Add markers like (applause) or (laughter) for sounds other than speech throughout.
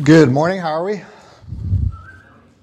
Good morning. How are we?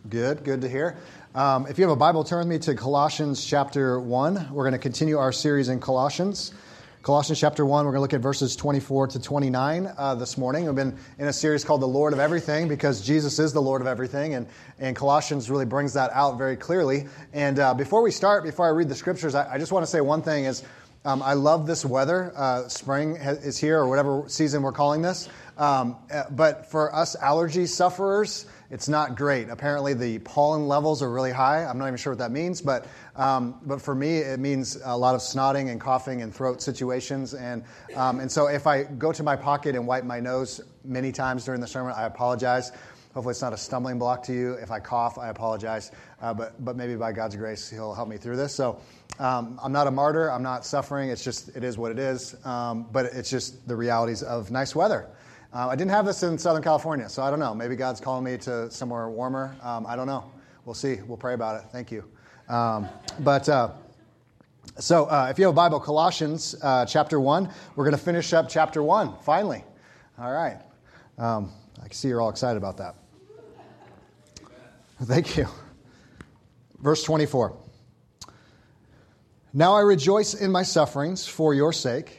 Good. Good to hear. Um, if you have a Bible, turn me to Colossians chapter 1. We're going to continue our series in Colossians. Colossians chapter 1, we're going to look at verses 24 to 29 uh, this morning. We've been in a series called The Lord of Everything because Jesus is the Lord of everything, and, and Colossians really brings that out very clearly. And uh, before we start, before I read the scriptures, I, I just want to say one thing is um, I love this weather. Uh, spring is here, or whatever season we're calling this. Um, uh, but for us allergy sufferers, it's not great. Apparently, the pollen levels are really high. I'm not even sure what that means, but um, but for me, it means a lot of snotting and coughing and throat situations. And um, and so, if I go to my pocket and wipe my nose many times during the sermon, I apologize. Hopefully, it's not a stumbling block to you. If I cough, I apologize. Uh, but but maybe by God's grace, He'll help me through this. So. Um, I'm not a martyr. I'm not suffering. It's just, it is what it is. Um, but it's just the realities of nice weather. Uh, I didn't have this in Southern California, so I don't know. Maybe God's calling me to somewhere warmer. Um, I don't know. We'll see. We'll pray about it. Thank you. Um, but uh, so uh, if you have a Bible, Colossians uh, chapter 1, we're going to finish up chapter 1, finally. All right. Um, I can see you're all excited about that. Thank you. Verse 24. Now I rejoice in my sufferings for your sake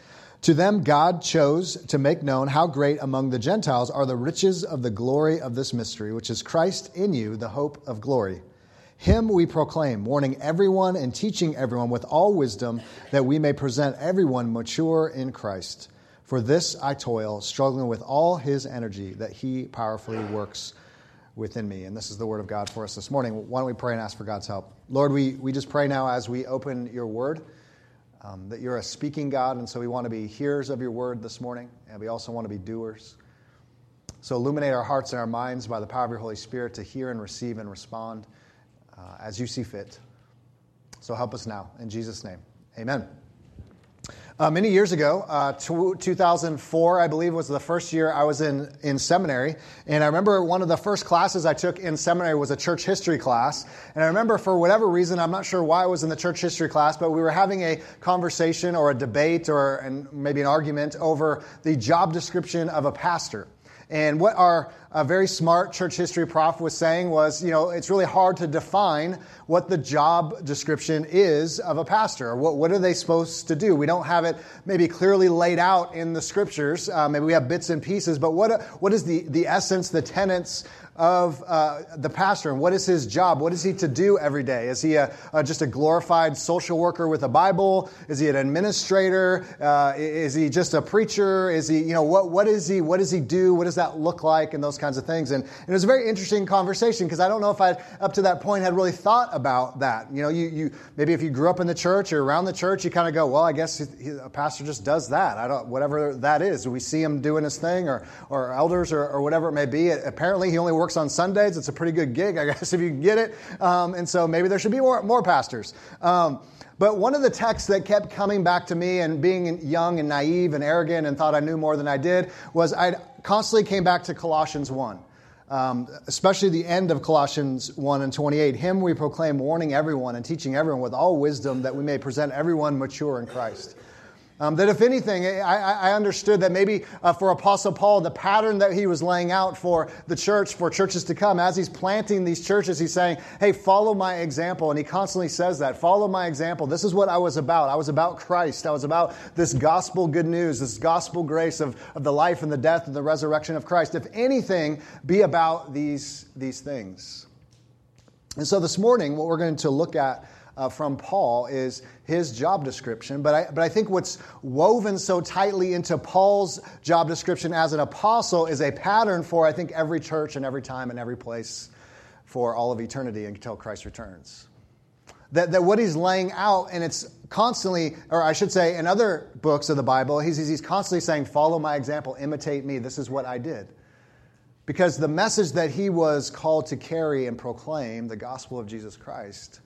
To them, God chose to make known how great among the Gentiles are the riches of the glory of this mystery, which is Christ in you, the hope of glory. Him we proclaim, warning everyone and teaching everyone with all wisdom, that we may present everyone mature in Christ. For this I toil, struggling with all his energy that he powerfully works within me. And this is the word of God for us this morning. Why don't we pray and ask for God's help? Lord, we, we just pray now as we open your word um, that you're a speaking God, and so we want to be hearers of your word this morning, and we also want to be doers. So illuminate our hearts and our minds by the power of your Holy Spirit to hear and receive and respond uh, as you see fit. So help us now. In Jesus' name, amen. Uh, many years ago, uh, 2004, I believe, was the first year I was in, in seminary. And I remember one of the first classes I took in seminary was a church history class. And I remember for whatever reason, I'm not sure why I was in the church history class, but we were having a conversation or a debate or and maybe an argument over the job description of a pastor. And what our uh, very smart church history prof was saying was, you know, it's really hard to define what the job description is of a pastor. What, what are they supposed to do? We don't have it maybe clearly laid out in the scriptures. Uh, maybe we have bits and pieces, but what, what is the, the essence, the tenets of uh, the pastor and what is his job? What is he to do every day? Is he a, a, just a glorified social worker with a Bible? Is he an administrator? Uh, is he just a preacher? Is he, you know, what, what is he, what does he do? What does that look like? And those kinds of things. And, and it was a very interesting conversation because I don't know if I, up to that point, had really thought about that. You know, you, you maybe if you grew up in the church or around the church, you kind of go, well, I guess he, a pastor just does that. I don't, whatever that is. We see him doing his thing or, or elders or, or whatever it may be. Apparently, he only works on Sundays. It's a pretty good gig, I (laughs) guess, if you can get it. Um, and so maybe there should be more, more pastors. Um, but one of the texts that kept coming back to me and being young and naive and arrogant and thought I knew more than I did was I constantly came back to Colossians 1. Um, especially the end of Colossians 1 and 28. Him we proclaim, warning everyone and teaching everyone with all wisdom that we may present everyone mature in Christ. Um, that if anything, I, I understood that maybe uh, for Apostle Paul, the pattern that he was laying out for the church, for churches to come, as he's planting these churches, he's saying, hey, follow my example. And he constantly says that follow my example. This is what I was about. I was about Christ. I was about this gospel good news, this gospel grace of, of the life and the death and the resurrection of Christ. If anything, be about these, these things. And so this morning, what we're going to look at uh, from Paul is his job description. But I, but I think what's woven so tightly into Paul's job description as an apostle is a pattern for, I think, every church and every time and every place for all of eternity until Christ returns. That, that what he's laying out, and it's constantly, or I should say, in other books of the Bible, he's, he's constantly saying, Follow my example, imitate me. This is what I did. Because the message that he was called to carry and proclaim, the gospel of Jesus Christ,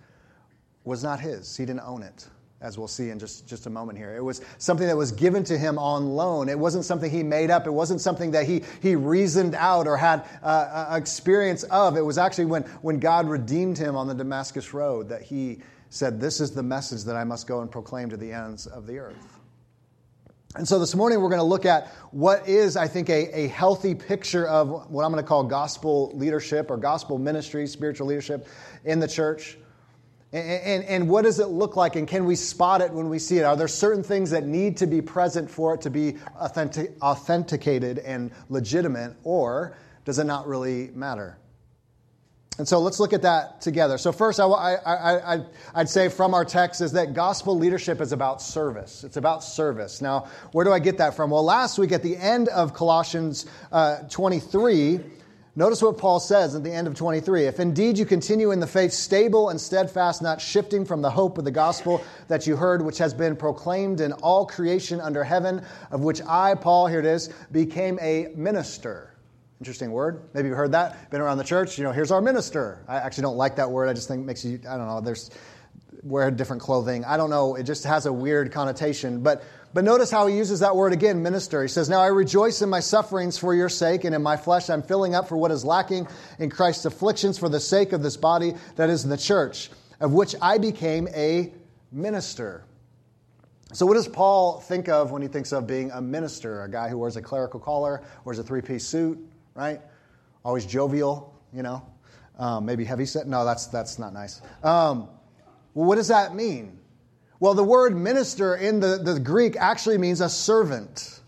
was not his. He didn't own it. as we'll see in just, just a moment here. It was something that was given to him on loan. It wasn't something he made up. It wasn't something that he, he reasoned out or had uh, experience of. It was actually when, when God redeemed him on the Damascus Road that he said, This is the message that I must go and proclaim to the ends of the earth. And so this morning we're going to look at what is, I think, a, a healthy picture of what I'm going to call gospel leadership or gospel ministry, spiritual leadership in the church. And, and, what does it look like, and can we spot it when we see it? Are there certain things that need to be present for it to be authentic, authenticated and legitimate, or does it not really matter? And so let's look at that together. So, first, I, I, I, I'd say from our text is that gospel leadership is about service. It's about service. Now, where do I get that from? Well, last week at the end of Colossians uh, 23, notice what Paul says at the end of 23. If indeed you continue in the faith, stable and steadfast, not shifting from the hope of the gospel that you heard, which has been proclaimed in all creation under heaven, of which I, Paul, here it is, became a minister. Interesting word. Maybe you've heard that. Been around the church. You know, here's our minister. I actually don't like that word. I just think it makes you, I don't know, there's wear different clothing. I don't know. It just has a weird connotation. But but notice how he uses that word again, minister. He says, Now I rejoice in my sufferings for your sake, and in my flesh I'm filling up for what is lacking in Christ's afflictions for the sake of this body that is the church, of which I became a minister. So, what does Paul think of when he thinks of being a minister? A guy who wears a clerical collar, wears a three piece suit, right? Always jovial, you know. Um, maybe heavy set. No, that's, that's not nice. Um, well, what does that mean? Well, the word minister in the, the Greek actually means a servant.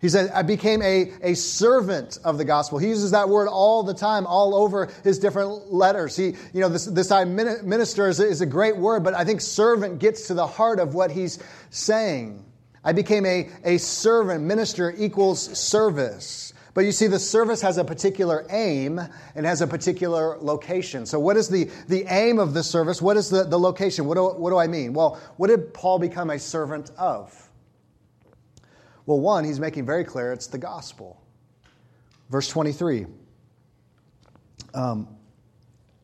He said, I became a, a servant of the gospel. He uses that word all the time, all over his different letters. He, you know, this, this I minister is, is a great word, but I think servant gets to the heart of what he's saying. I became a, a servant. Minister equals service. But you see, the service has a particular aim and has a particular location. So, what is the, the aim of the service? What is the, the location? What do, what do I mean? Well, what did Paul become a servant of? Well, one, he's making very clear it's the gospel. Verse 23. Um,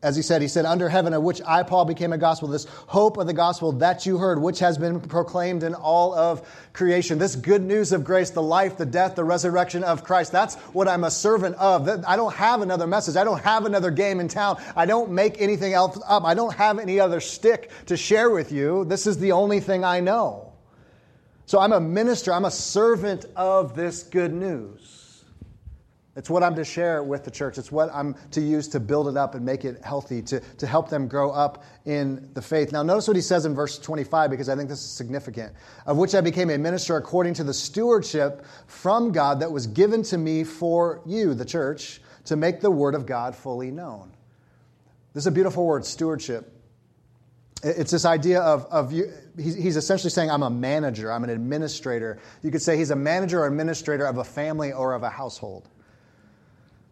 as he said, he said, under heaven, of which I, Paul, became a gospel, this hope of the gospel that you heard, which has been proclaimed in all of creation. This good news of grace, the life, the death, the resurrection of Christ. That's what I'm a servant of. I don't have another message. I don't have another game in town. I don't make anything else up. I don't have any other stick to share with you. This is the only thing I know. So I'm a minister, I'm a servant of this good news. It's what I'm to share with the church. It's what I'm to use to build it up and make it healthy, to, to help them grow up in the faith. Now, notice what he says in verse 25, because I think this is significant. Of which I became a minister according to the stewardship from God that was given to me for you, the church, to make the word of God fully known. This is a beautiful word, stewardship. It's this idea of, of you, he's essentially saying, I'm a manager, I'm an administrator. You could say he's a manager or administrator of a family or of a household.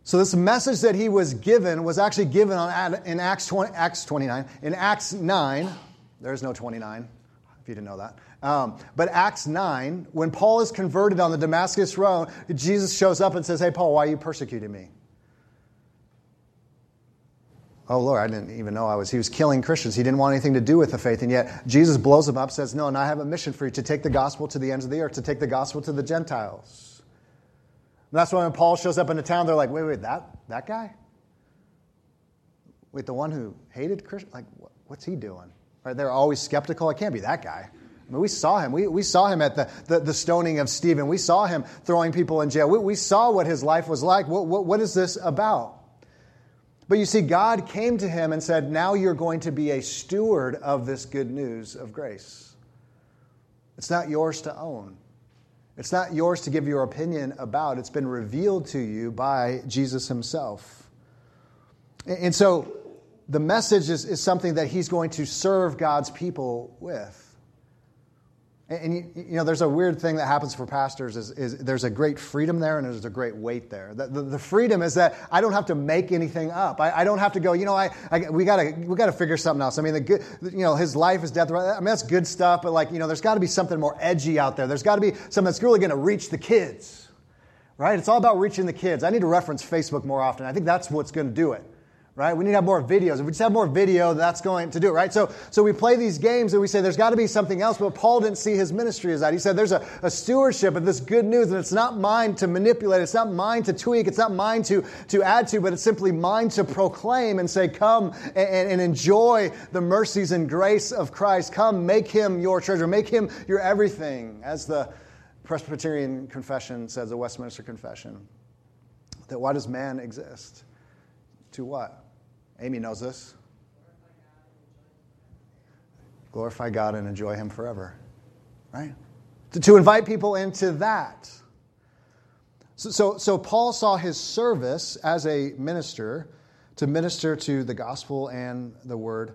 So this message that he was given was actually given on, in Acts, 20, Acts 29. In Acts 9, there's no 29, if you didn't know that. Um, but Acts 9, when Paul is converted on the Damascus Road, Jesus shows up and says, Hey, Paul, why are you persecuting me? Oh, Lord, I didn't even know I was. He was killing Christians. He didn't want anything to do with the faith. And yet, Jesus blows him up, says, No, and I have a mission for you to take the gospel to the ends of the earth, to take the gospel to the Gentiles. And that's why when Paul shows up in the town, they're like, wait, wait, that, that guy? Wait, the one who hated Christians? Like, what's he doing? Right? They're always skeptical. It can't be that guy. I mean, we saw him. We, we saw him at the, the, the stoning of Stephen. We saw him throwing people in jail. We, we saw what his life was like. What, what, what is this about? But you see, God came to him and said, Now you're going to be a steward of this good news of grace. It's not yours to own. It's not yours to give your opinion about. It's been revealed to you by Jesus himself. And so the message is, is something that he's going to serve God's people with. And, you, you, know, there's a weird thing that happens for pastors is, is there's a great freedom there and there's a great weight there. The, the, the freedom is that I don't have to make anything up. I, I don't have to go, you know, I, I, we gotta, we gotta figure something else. I mean, the good, you know, his life, is death, I mean, that's good stuff, but like, you know, there's gotta be something more edgy out there. There's gotta be something that's really gonna reach the kids, right? It's all about reaching the kids. I need to reference Facebook more often. I think that's what's gonna do it right? We need to have more videos. If we just have more video, that's going to do it, right? So, so we play these games and we say there's got to be something else, but Paul didn't see his ministry as that. He said there's a, a stewardship of this good news, and it's not mine to manipulate, it's not mine to tweak, it's not mine to, to add to, but it's simply mine to proclaim and say, come and, and enjoy the mercies and grace of Christ. Come, make him your treasure, make him your everything, as the Presbyterian Confession says, the Westminster Confession. That why does man exist? To what? Amy knows this. Glorify God and enjoy Him forever. Right? To, to invite people into that. So, so, so Paul saw his service as a minister to minister to the gospel and the word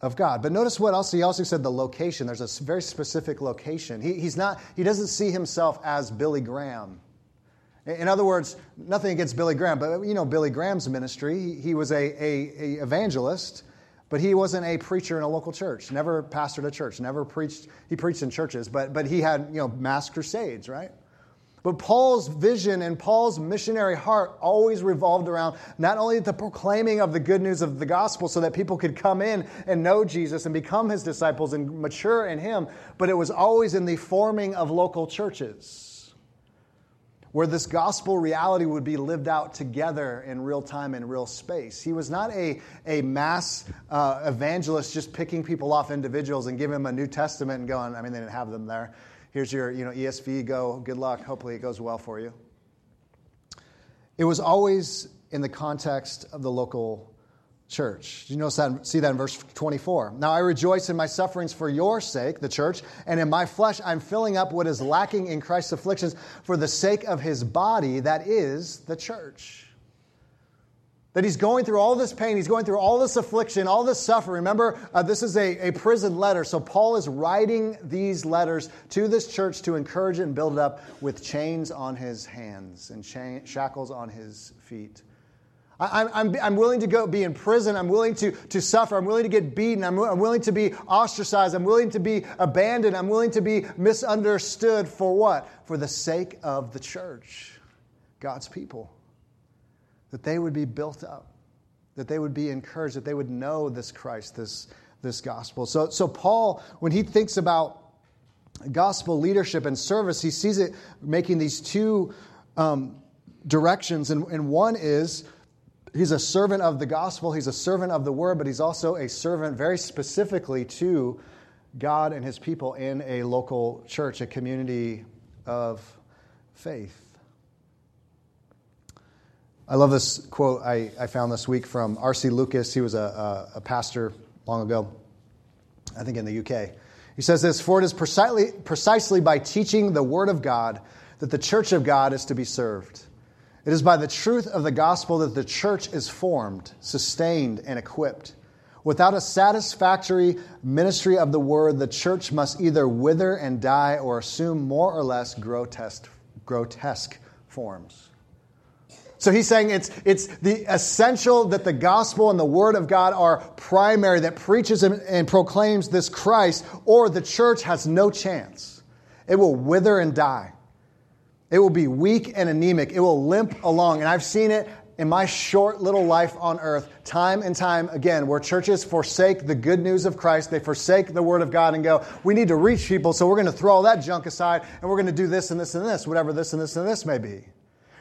of God. But notice what else he also said the location. There's a very specific location. He, he's not, he doesn't see himself as Billy Graham. In other words, nothing against Billy Graham, but you know Billy Graham's ministry. He, was a, a, a, evangelist, but he wasn't a preacher in a local church. Never pastored a church. Never preached. He preached in churches, but but he had you know mass crusades, right? But Paul's vision and Paul's missionary heart always revolved around not only the proclaiming of the good news of the gospel so that people could come in and know Jesus and become his disciples and mature in him, but it was always in the forming of local churches where this gospel reality would be lived out together in real time and real space. He was not a, a mass uh, evangelist just picking people off individuals and giving them a New Testament and going, I mean, they didn't have them there. Here's your you know, ESV, go, good luck. Hopefully it goes well for you. It was always in the context of the local church. You notice that, see that in verse 24. Now I rejoice in my sufferings for your sake, the church, and in my flesh I'm filling up what is lacking in Christ's afflictions for the sake of his body, that is the church. That he's going through all this pain, he's going through all this affliction, all this suffering. Remember, uh, this is a, a prison letter, so Paul is writing these letters to this church to encourage it and build it up with chains on his hands and cha- shackles on his feet. I'm, I'm, I'm willing to go be in prison. I'm willing to, to suffer. I'm willing to get beaten. I'm, I'm willing to be ostracized. I'm willing to be abandoned. I'm willing to be misunderstood for what? For the sake of the church, God's people. That they would be built up, that they would be encouraged, that they would know this Christ, this, this gospel. So, so Paul, when he thinks about gospel leadership and service, he sees it making these two um, directions. And, and one is He's a servant of the gospel, he's a servant of the word, but he's also a servant very specifically to God and his people in a local church, a community of faith. I love this quote I, I found this week from R.C. Lucas. He was a, a, a pastor long ago, I think in the UK. He says this For it is precisely, precisely by teaching the Word of God that the church of God is to be served. It is by the truth of the gospel that the church is formed, sustained, and equipped. Without a satisfactory ministry of the word, the church must either wither and die or assume more or less grotesque, grotesque forms. So he's saying it's, it's the essential that the gospel and the word of God are primary, that preaches and, and proclaims this Christ, or the church has no chance. It will wither and die. It will be weak and anemic. It will limp along. And I've seen it in my short little life on earth, time and time again, where churches forsake the good news of Christ. They forsake the Word of God and go, we need to reach people, so we're going to throw all that junk aside and we're going to do this and this and this, whatever this and this and this may be.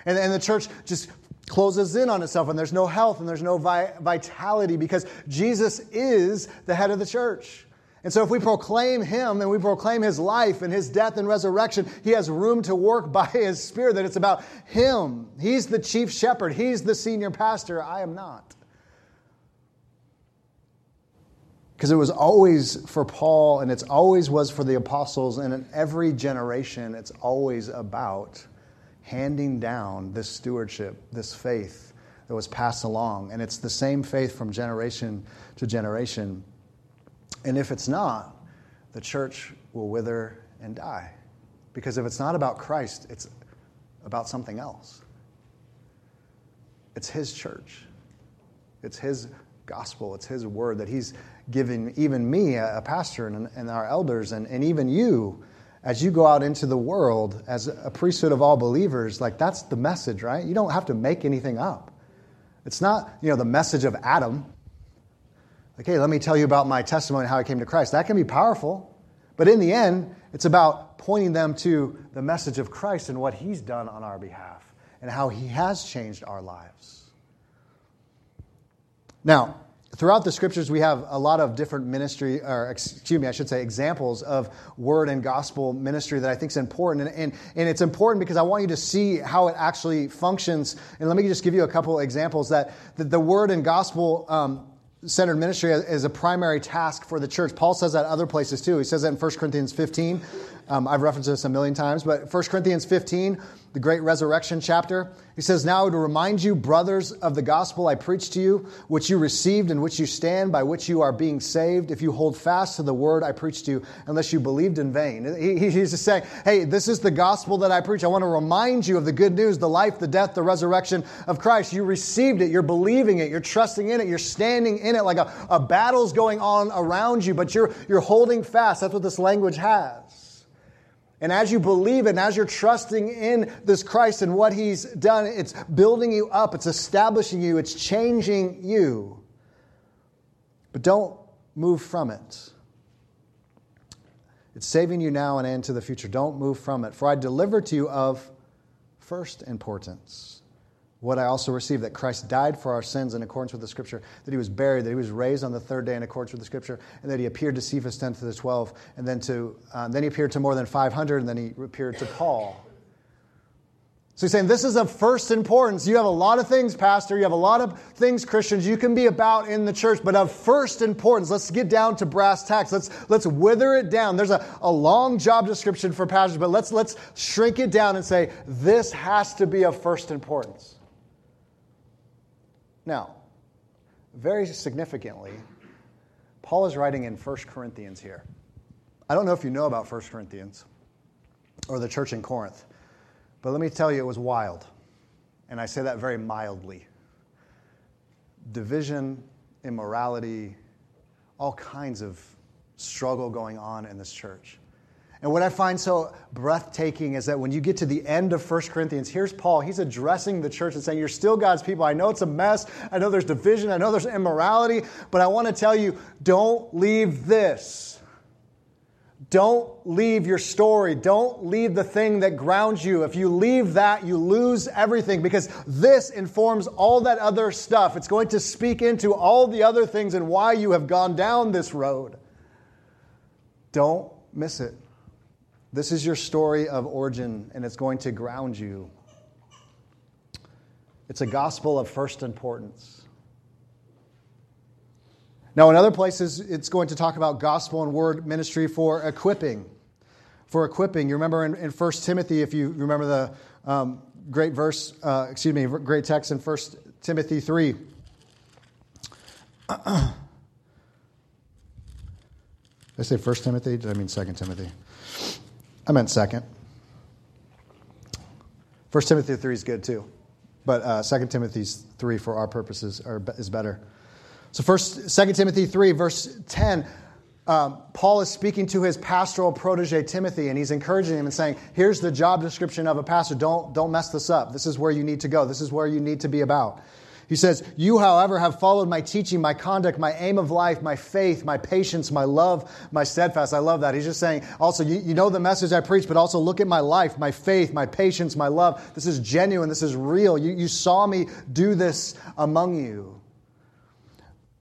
And, and the church just closes in on itself, and there's no health and there's no vi- vitality because Jesus is the head of the church. And so, if we proclaim Him and we proclaim His life and His death and resurrection, He has room to work (laughs) by His Spirit, that it's about Him. He's the chief shepherd, He's the senior pastor. I am not. Because it was always for Paul and it's always was for the apostles, and in every generation, it's always about handing down this stewardship, this faith that was passed along. And it's the same faith from generation to generation. And if it's not, the church will wither and die. Because if it's not about Christ, it's about something else. It's His church, it's His gospel, it's His word that He's given even me, a pastor, and, our elders, and even you as you go out into the world as a priesthood of all believers. Like, that's the message, right? You don't have to make anything up. It's not, you know, the message of Adam. Hey, let me tell you about my testimony and how I came to Christ. That can be powerful. But in the end, it's about pointing them to the message of Christ and what he's done on our behalf and how he has changed our lives. Now, throughout the scriptures, we have a lot of different ministry, or excuse me, I should say, examples of word and gospel ministry that I think is important. And, and, and, it's important because I want you to see how it actually functions. And let me just give you a couple examples that the, the word and gospel um, centered ministry is a primary task for the church. Paul says that other places too. He says that in 1 Corinthians 15. Um, I've referenced this a million times, but 1 Corinthians 15, the great resurrection chapter. He says, Now to remind you, brothers, of the gospel I preached to you, which you received in which you stand, by which you are being saved, if you hold fast to the word I preached to you, unless you believed in vain. He, he's just saying, Hey, this is the gospel that I preach. I want to remind you of the good news, the life, the death, the resurrection of Christ. You received it, you're believing it, you're trusting in it, you're standing in it like a, a battle's going on around you, but you're, you're holding fast. That's what this language has. And as you believe and as you're trusting in this Christ and what He's done, it's building you up, it's establishing you, it's changing you. But don't move from it. It's saving you now and into the future. Don't move from it. For I deliver to you of first importance what I also received that Christ died for our sins in accordance with the Scripture, that he was buried, that he was raised on the third day in accordance with the Scripture, and that he appeared to Cephas, 10 to the 12, and then, to, uh, then he appeared to more than 500, and then he appeared to Paul. So he's saying this is of first importance. You have a lot of things, Pastor. You have a lot of things, Christians, you can be about in the church, but of first importance. Let's get down to brass tacks. Let's, let's wither it down. There's a, a long job description for pastors, but let's, let's shrink it down and say this has to be of first importance. Now, very significantly, Paul is writing in 1 Corinthians here. I don't know if you know about 1 Corinthians or the church in Corinth, but let me tell you, it was wild. And I say that very mildly. Division, immorality, all kinds of struggle going on in this church. And what I find so breathtaking is that when you get to the end of 1 Corinthians, here's Paul. He's addressing the church and saying, You're still God's people. I know it's a mess. I know there's division. I know there's immorality. But I want to tell you don't leave this. Don't leave your story. Don't leave the thing that grounds you. If you leave that, you lose everything because this informs all that other stuff. It's going to speak into all the other things and why you have gone down this road. Don't miss it. This is your story of origin, and it's going to ground you. It's a gospel of first importance. Now, in other places, it's going to talk about gospel and word ministry for equipping. For equipping. You remember in, in 1 Timothy, if you remember the um, great verse, uh, excuse me, great text in 1 Timothy 3. (clears throat) I say 1 Timothy? Did I mean 2 Timothy? I meant second. First Timothy 3 is good too, but uh, 2 Timothy 3 for our purposes are, is better. So first, 2 Timothy 3, verse 10, um, Paul is speaking to his pastoral protege Timothy, and he's encouraging him and saying, here's the job description of a pastor. Don't, don't mess this up. This is where you need to go. This is where you need to be about. He says, You, however, have followed my teaching, my conduct, my aim of life, my faith, my patience, my love, my steadfast. I love that. He's just saying, also, you, you know the message I preach, but also look at my life, my faith, my patience, my love. This is genuine. This is real. You, you saw me do this among you.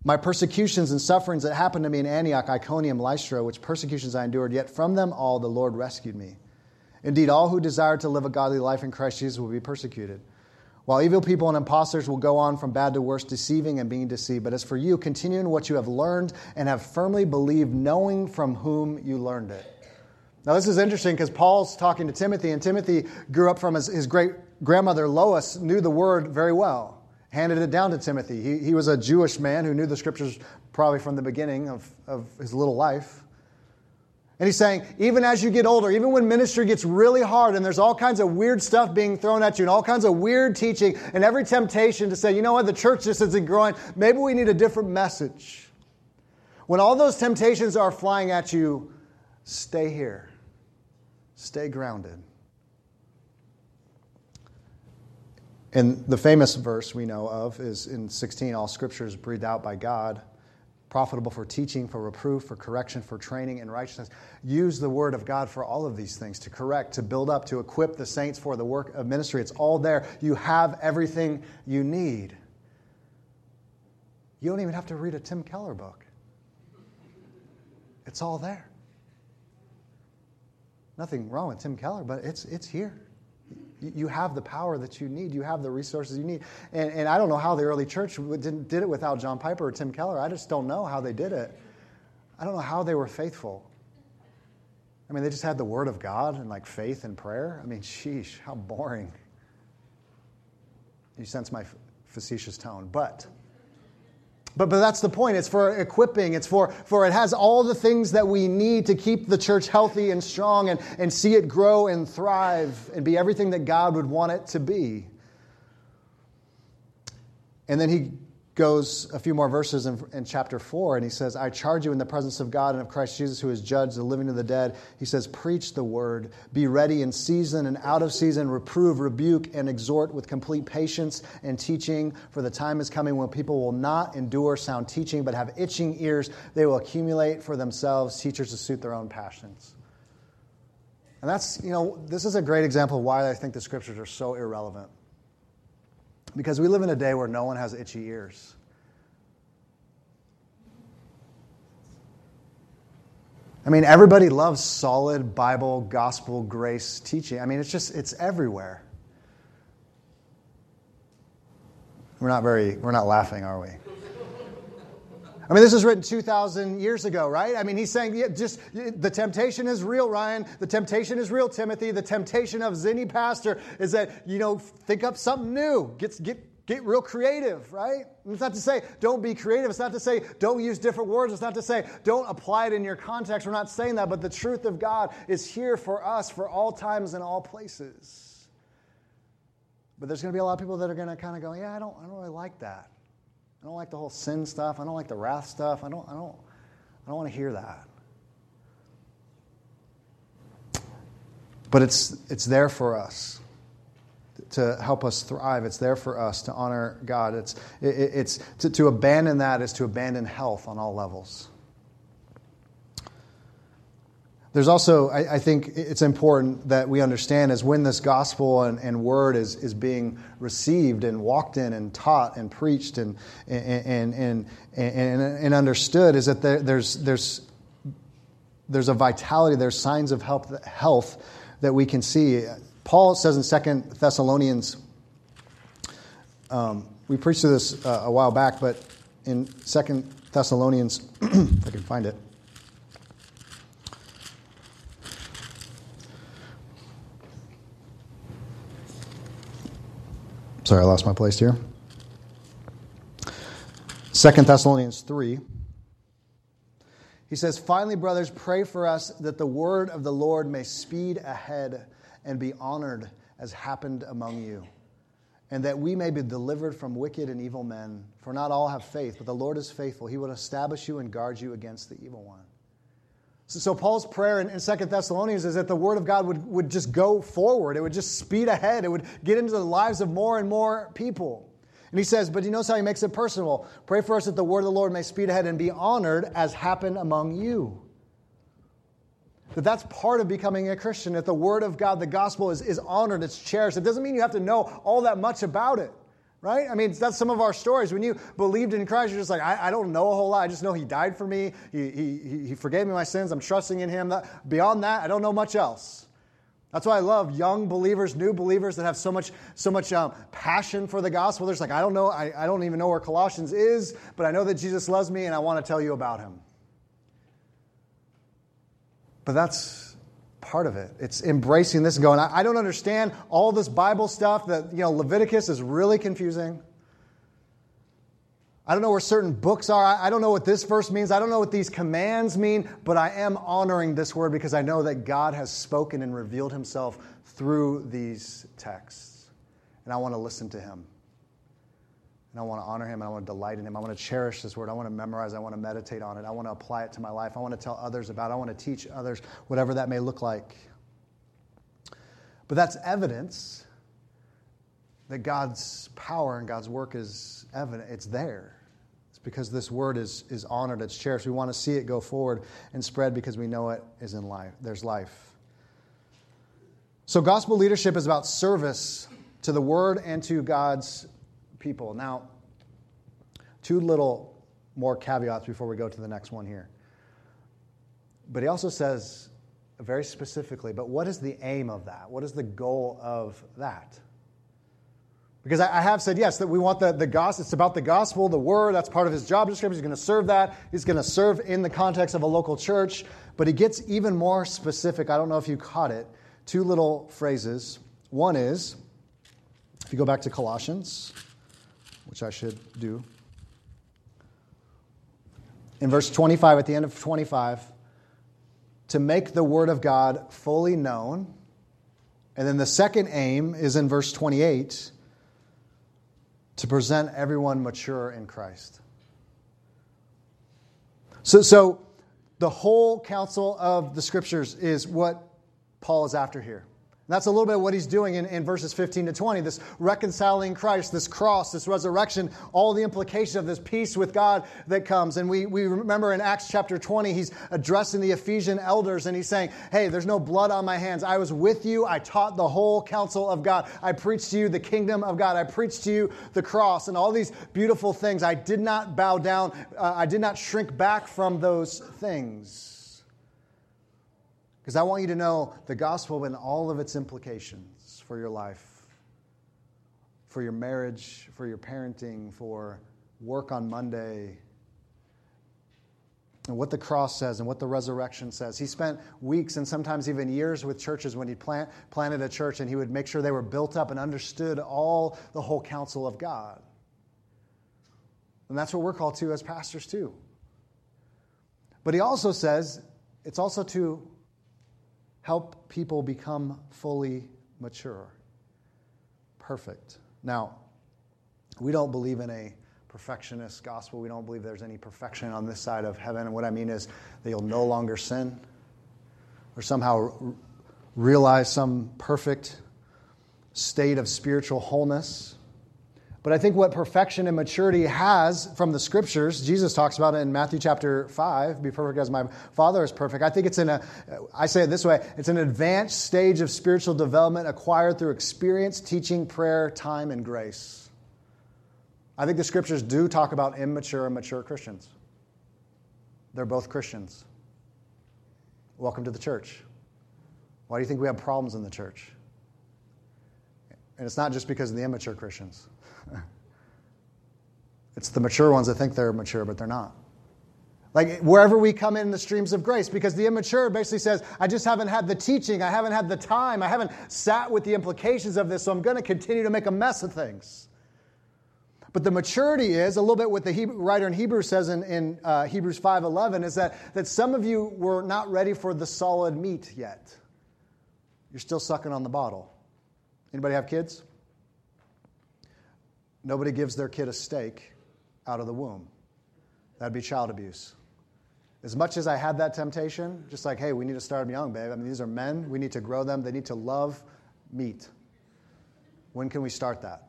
My persecutions and sufferings that happened to me in Antioch, Iconium, Lystra, which persecutions I endured, yet from them all the Lord rescued me. Indeed, all who desire to live a godly life in Christ Jesus will be persecuted. While evil people and impostors will go on from bad to worse, deceiving and being deceived. But as for you, continue in what you have learned and have firmly believed, knowing from whom you learned it. Now, this is interesting because Paul's talking to Timothy, and Timothy grew up from his, his great grandmother Lois, knew the word very well, handed it down to Timothy. He, he was a Jewish man who knew the scriptures probably from the beginning of, of his little life. And he's saying, even as you get older, even when ministry gets really hard and there's all kinds of weird stuff being thrown at you and all kinds of weird teaching and every temptation to say, you know what, the church just isn't growing, maybe we need a different message. When all those temptations are flying at you, stay here, stay grounded. And the famous verse we know of is in 16 all scripture is breathed out by God, profitable for teaching, for reproof, for correction, for training in righteousness. Use the word of God for all of these things to correct, to build up, to equip the saints for the work of ministry. It's all there. You have everything you need. You don't even have to read a Tim Keller book, it's all there. Nothing wrong with Tim Keller, but it's, it's here. You have the power that you need. You have the resources you need. And, and I don't know how the early church did it without John Piper or Tim Keller. I just don't know how they did it. I don't know how they were faithful. I mean, they just had the Word of God and like faith and prayer. I mean, sheesh, how boring. You sense my facetious tone. But but, but that's the point. It's for equipping. It's for, for it has all the things that we need to keep the church healthy and strong and, and see it grow and thrive and be everything that God would want it to be. And then he goes a few more verses in, in, chapter 4, and he says, I charge you in the presence of God and of Christ Jesus, who is judge, the living and the dead. He says, Preach the word, be ready in season and out of season, reprove, rebuke, and exhort with complete patience and teaching. For the time is coming when people will not endure sound teaching, but have itching ears. They will accumulate for themselves teachers to suit their own passions. And that's, you know, this is a great example of why I think the scriptures are so irrelevant. Because we live in a day where no one has itchy ears. I mean, everybody loves solid Bible, gospel, grace teaching. I mean, it's just, it's everywhere. We're not very, we're not laughing, are we? I mean, this was written 2,000 years ago, right? I mean, he's saying, yeah, just the temptation is real, Ryan. The temptation is real, Timothy. The temptation of Zinni Pastor is that, you know, think up something new. Get, get, get real creative, right? It's not to say don't be creative. It's not to say don't use different words. It's not to say don't apply it in your context. We're not saying that, but the truth of God is here for us for all times and all places. But there's going to be a lot of people that are going to kind of go, yeah, I don't, I don't really like that. I don't like the whole sin stuff. I don't like the wrath stuff. I don't, I don't, I don't want to hear that. But it's, it's there for us to help us thrive. It's there for us to honor God. It's, it, it's to, to abandon that is to abandon health on all levels. There's also, I, I, think it's important that we understand is when this gospel and, and, word is, is being received and walked in and taught and preached and, and, and, and, and understood, is that there, there's, there's, there's a vitality, there's signs of health, health that we can see. Paul says in Second Thessalonians, um, we preached this uh, a while back, but in Second Thessalonians, (clears throat) if I can find it, Sorry, I lost my place here. Second Thessalonians 3. He says, Finally, brothers, pray for us that the word of the Lord may speed ahead and be honored as happened among you, and that we may be delivered from wicked and evil men. For not all have faith, but the Lord is faithful. He will establish you and guard you against the evil one. So, so Paul's prayer in, in 2 Thessalonians is that the Word of God would, would just go forward. It would just speed ahead. It would get into the lives of more and more people. And he says, but he knows how he makes it personal. Pray for us that the Word of the Lord may speed ahead and be honored as happened among you. That that's part of becoming a Christian, that the Word of God, the gospel, is, is honored, it's cherished. It doesn't mean you have to know all that much about it right? I mean, that's some of our stories. When you believed in Christ, you're just like, I, I don't know a whole lot. I just know He died for me. He, he, he forgave me my sins. I'm trusting in Him. That, beyond that, I don't know much else. That's why I love young believers, new believers that have so much, so much um, passion for the gospel. There's like, I don't know, I, I don't even know where Colossians is, but I know that Jesus loves me and I want to tell you about Him. But that's part of it. It's embracing this and going, I, don't understand all this Bible stuff that, you know, Leviticus is really confusing. I don't know where certain books are. I don't know what this verse means. I don't know what these commands mean, but I am honoring this word because I know that God has spoken and revealed himself through these texts. And I want to listen to him. And I want to honor him and I want to delight in him. I want to cherish this word. I want to memorize. I want to meditate on it. I want to apply it to my life. I want to tell others about it. I want to teach others, whatever that may look like. But that's evidence that God's power and God's work is evident. It's there. It's because this word is, is honored, it's cherished. We want to see it go forward and spread because we know it is in life. There's life. So, gospel leadership is about service to the word and to God's people. Now, two little more caveats before we go to the next one here. But he also says very specifically, but what is the aim of that? What is the goal of that? Because I have said, yes, that we want the, the gospel. It's about the gospel, the word. That's part of his job description. He's going to serve that. He's going to serve in the context of a local church. But he gets even more specific. I don't know if you caught it. Two little phrases. One is, if you go back to Colossians, which I should do, in verse 25, at the end of 25, to make the word of God fully known. And then the second aim is in verse 28 to present everyone mature in Christ. So, so the whole counsel of the scriptures is what Paul is after here. And that's a little bit what he's doing in, in verses 15 to 20 this reconciling Christ, this cross, this resurrection, all the implications of this peace with God that comes. And we, we remember in Acts chapter 20, he's addressing the Ephesian elders and he's saying, Hey, there's no blood on my hands. I was with you. I taught the whole counsel of God. I preached to you the kingdom of God. I preached to you the cross and all these beautiful things. I did not bow down, uh, I did not shrink back from those things. Because I want you to know the gospel and all of its implications for your life, for your marriage, for your parenting, for work on Monday, and what the cross says and what the resurrection says. He spent weeks and sometimes even years with churches when he plant, planted a church and he would make sure they were built up and understood all the whole counsel of God. And that's what we're called to as pastors, too. But he also says it's also to help people become fully mature, perfect. Now, we don't believe in a perfectionist gospel. We don't believe there's any perfection on this side of heaven. And what I mean is that you'll no longer sin or somehow realize some perfect state of spiritual wholeness. But I think what perfection and maturity has from the scriptures, Jesus talks about it in Matthew chapter 5, be perfect as my Father is perfect. I think it's in a, I say it this way, it's an advanced stage of spiritual development acquired through experience, teaching, prayer, time, and grace. I think the scriptures do talk about immature and mature Christians. They're both Christians. Welcome to the church. Why do you think we have problems in the church? And it's not just because of the immature Christians. It's the mature ones that think they're mature, but they're not. Like wherever we come in the streams of grace, because the immature basically says, I just haven't had the teaching, I haven't had the time, I haven't sat with the implications of this, so I'm going to continue to make a mess of things. But the maturity is a little bit what the Hebrew, writer in Hebrews says in, in uh, Hebrews 5.11 is that, that some of you were not ready for the solid meat yet. You're still sucking on the bottle. Anybody have kids? Nobody gives their kid a steak out of the womb. That'd be child abuse. As much as I had that temptation, just like, hey, we need to start them young, babe. I mean, these are men. We need to grow them. They need to love meat. When can we start that?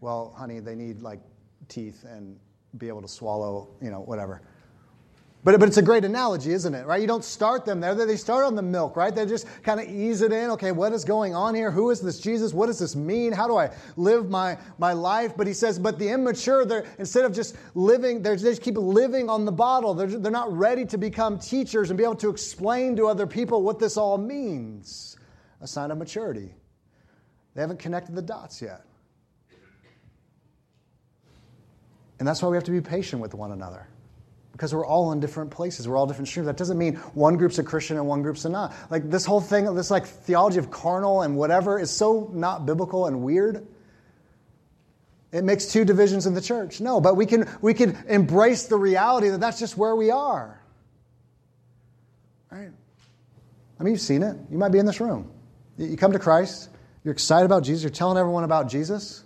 Well, honey, they need like teeth and be able to swallow, you know, whatever. But, but it's a great analogy, isn't it? Right? You don't start them there. They start on the milk, right? They just kind of ease it in. Okay, what is going on here? Who is this Jesus? What does this mean? How do I live my, my life? But he says, but the immature, they're instead of just living, they just keep living on the bottle. They're, they're not ready to become teachers and be able to explain to other people what this all means. A sign of maturity. They haven't connected the dots yet. And that's why we have to be patient with one another because we're all in different places. We're all different streams. That doesn't mean one group's a Christian and one group's a not. Like this whole thing, this like theology of carnal and whatever is so not biblical and weird. It makes two divisions in the church. No, but we can we can embrace the reality that that's just where we are. Right? I mean, you've seen it. You might be in this room. You come to Christ. You're excited about Jesus. You're telling everyone about Jesus,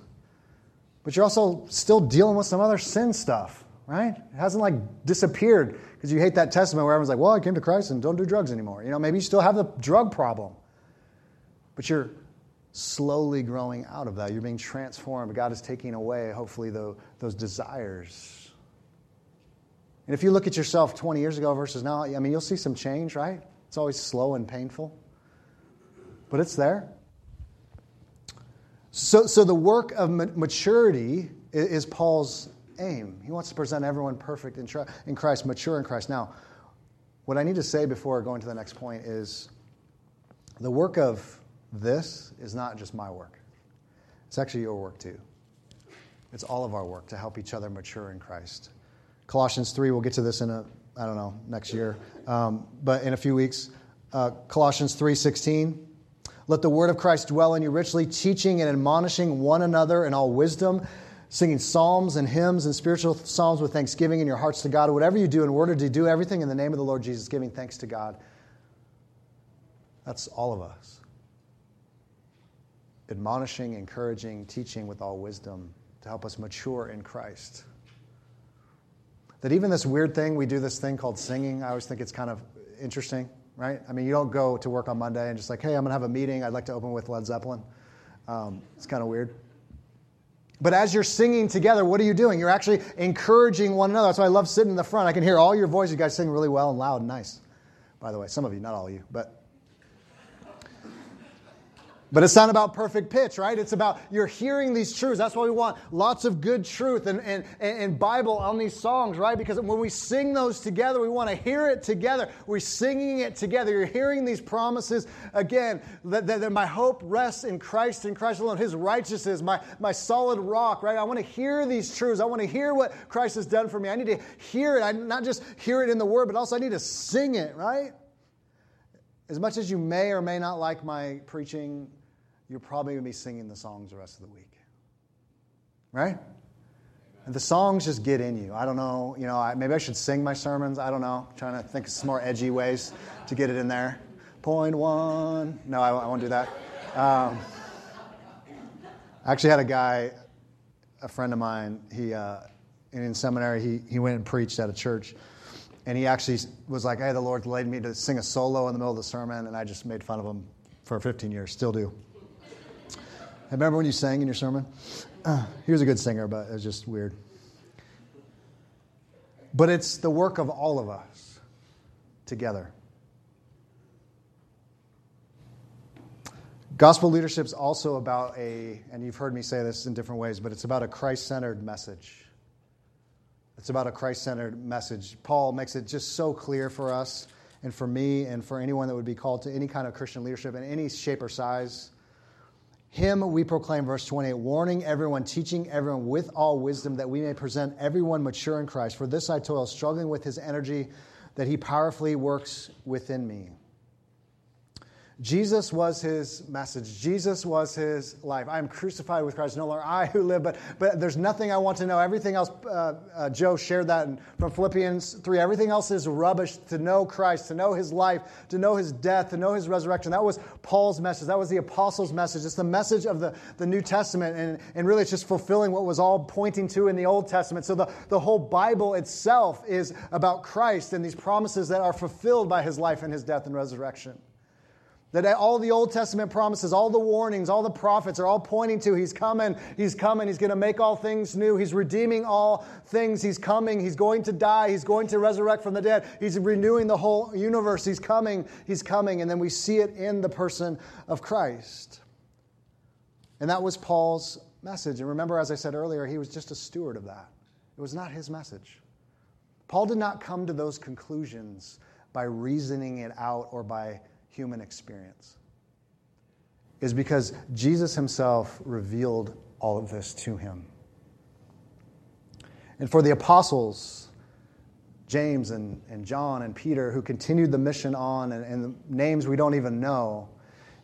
but you're also still dealing with some other sin stuff right? It hasn't like disappeared because you hate that testament where everyone's like, well, I came to Christ and don't do drugs anymore. You know, maybe you still have the drug problem, but you're slowly growing out of that. You're being transformed. God is taking away, hopefully, the, those desires. And if you look at yourself 20 years ago versus now, I mean, you'll see some change, right? It's always slow and painful, but it's there. So, so the work of maturity is Paul's aim. He wants to present everyone perfect in Christ, mature in Christ. Now, what I need to say before going to the next point is the work of this is not just my work, it's actually your work too. It's all of our work to help each other mature in Christ. Colossians 3, we'll get to this in a, I don't know, next year, um, but in a few weeks. Uh, Colossians 3.16, let the word of Christ dwell in you richly, teaching and admonishing one another in all wisdom, singing psalms and hymns and spiritual psalms with thanksgiving in your hearts to God. Whatever you do in order to do everything in the name of the Lord Jesus, giving thanks to God. That's all of us. Admonishing, encouraging, teaching with all wisdom to help us mature in Christ. That even this weird thing, we do this thing called singing, I always think it's kind of interesting, right? I mean, you don't go to work on Monday and just like, hey, I'm going to have a meeting. I'd like to open with Led Zeppelin. Um, it's kind of weird. But as you're singing together, what are you doing? You're actually encouraging one another. That's why I love sitting in the front. I can hear all your voices. You guys sing really well and loud and nice. By the way, some of you, not all of you, but but it's not about perfect pitch, right? It's about you're hearing these truths. That's why we want lots of good truth and, and, and Bible on these songs, right? Because when we sing those together, we want to hear it together. We're singing it together. You're hearing these promises again that, that, that my hope rests in Christ and Christ alone, His righteousness, my, my solid rock, right? I want to hear these truths. I want to hear what Christ has done for me. I need to hear it. I not just hear it in the Word, but also I need to sing it, right? As much as you may or may not like my preaching, you're probably going to be singing the songs the rest of the week. Right? And the songs just get in you. I don't know, you know, I, maybe I should sing my sermons. I don't know. I'm trying to think of some more edgy ways to get it in there. Point one. No, I, I won't do that. Um, I actually had a guy, a friend of mine, he, uh, in seminary, he, he went and preached at a church. And he actually was like, hey, the Lord led me to sing a solo in the middle of the sermon. And I just made fun of him for 15 years, still do. Remember when you sang in your sermon? Uh, he was a good singer, but it was just weird. But it's the work of all of us together. Gospel leadership is also about a, and you've heard me say this in different ways, but it's about a Christ centered message. It's about a Christ centered message. Paul makes it just so clear for us and for me and for anyone that would be called to any kind of Christian leadership in any shape or size him we proclaim, verse 28, warning everyone, teaching everyone with all wisdom, that we may present everyone mature in Christ. For this I toil, struggling with his energy, that he powerfully works within me. Jesus was his message. Jesus was his life. I am crucified with Christ. No longer I who live, but, but there's nothing I want to know. Everything else, uh, uh, Joe shared that in, from Philippians 3. Everything else is rubbish to know Christ, to know his life, to know his death, to know his resurrection. That was Paul's message. That was the apostles' message. It's the message of the, the New Testament. And, and really, it's just fulfilling what was all pointing to in the Old Testament. So the, the whole Bible itself is about Christ and these promises that are fulfilled by his life and his death and resurrection. That all the Old Testament promises, all the warnings, all the prophets are all pointing to He's coming, He's coming, He's going to make all things new, He's redeeming all things, He's coming, He's going to die, He's going to resurrect from the dead, He's renewing the whole universe, He's coming, He's coming. And then we see it in the person of Christ. And that was Paul's message. And remember, as I said earlier, he was just a steward of that, it was not his message. Paul did not come to those conclusions by reasoning it out or by human experience is because Jesus himself revealed all of this to him. And for the apostles, James and, and John and Peter, who continued the mission on, and, and the names we don't even know,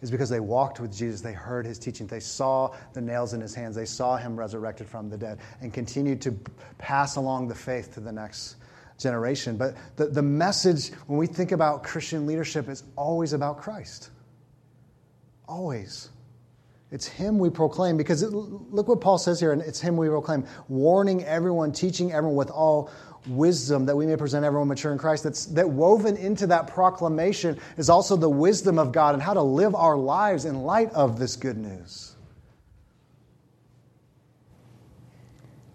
is because they walked with Jesus. They heard his teaching. They saw the nails in his hands. They saw him resurrected from the dead and continued to pass along the faith to the next generation. But the, the message, when we think about Christian leadership, is always about Christ. Always. It's Him we proclaim because it, look what Paul says here, and it's Him we proclaim, warning everyone, teaching everyone with all wisdom that we may present everyone mature in Christ. That's, that woven into that proclamation is also the wisdom of God and how to live our lives in light of this good news.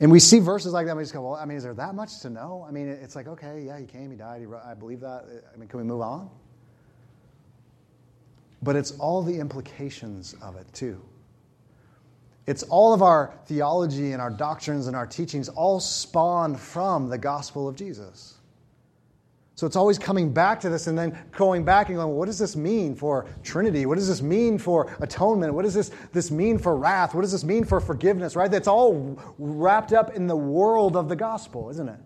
And we see verses like that, and we just go, well, I mean, is there that much to know? I mean, it's like, okay, yeah, he came, he died, he, I believe that. I mean, can we move on? But it's all the implications of it, too. It's all of our theology and our doctrines and our teachings all spawned from the gospel of Jesus. So it's always coming back to this and then going back and going, well, what does this mean for Trinity? What does this mean for atonement? What does this, this mean for wrath? What does this mean for forgiveness, right? That's all wrapped up in the world of the gospel, isn't it?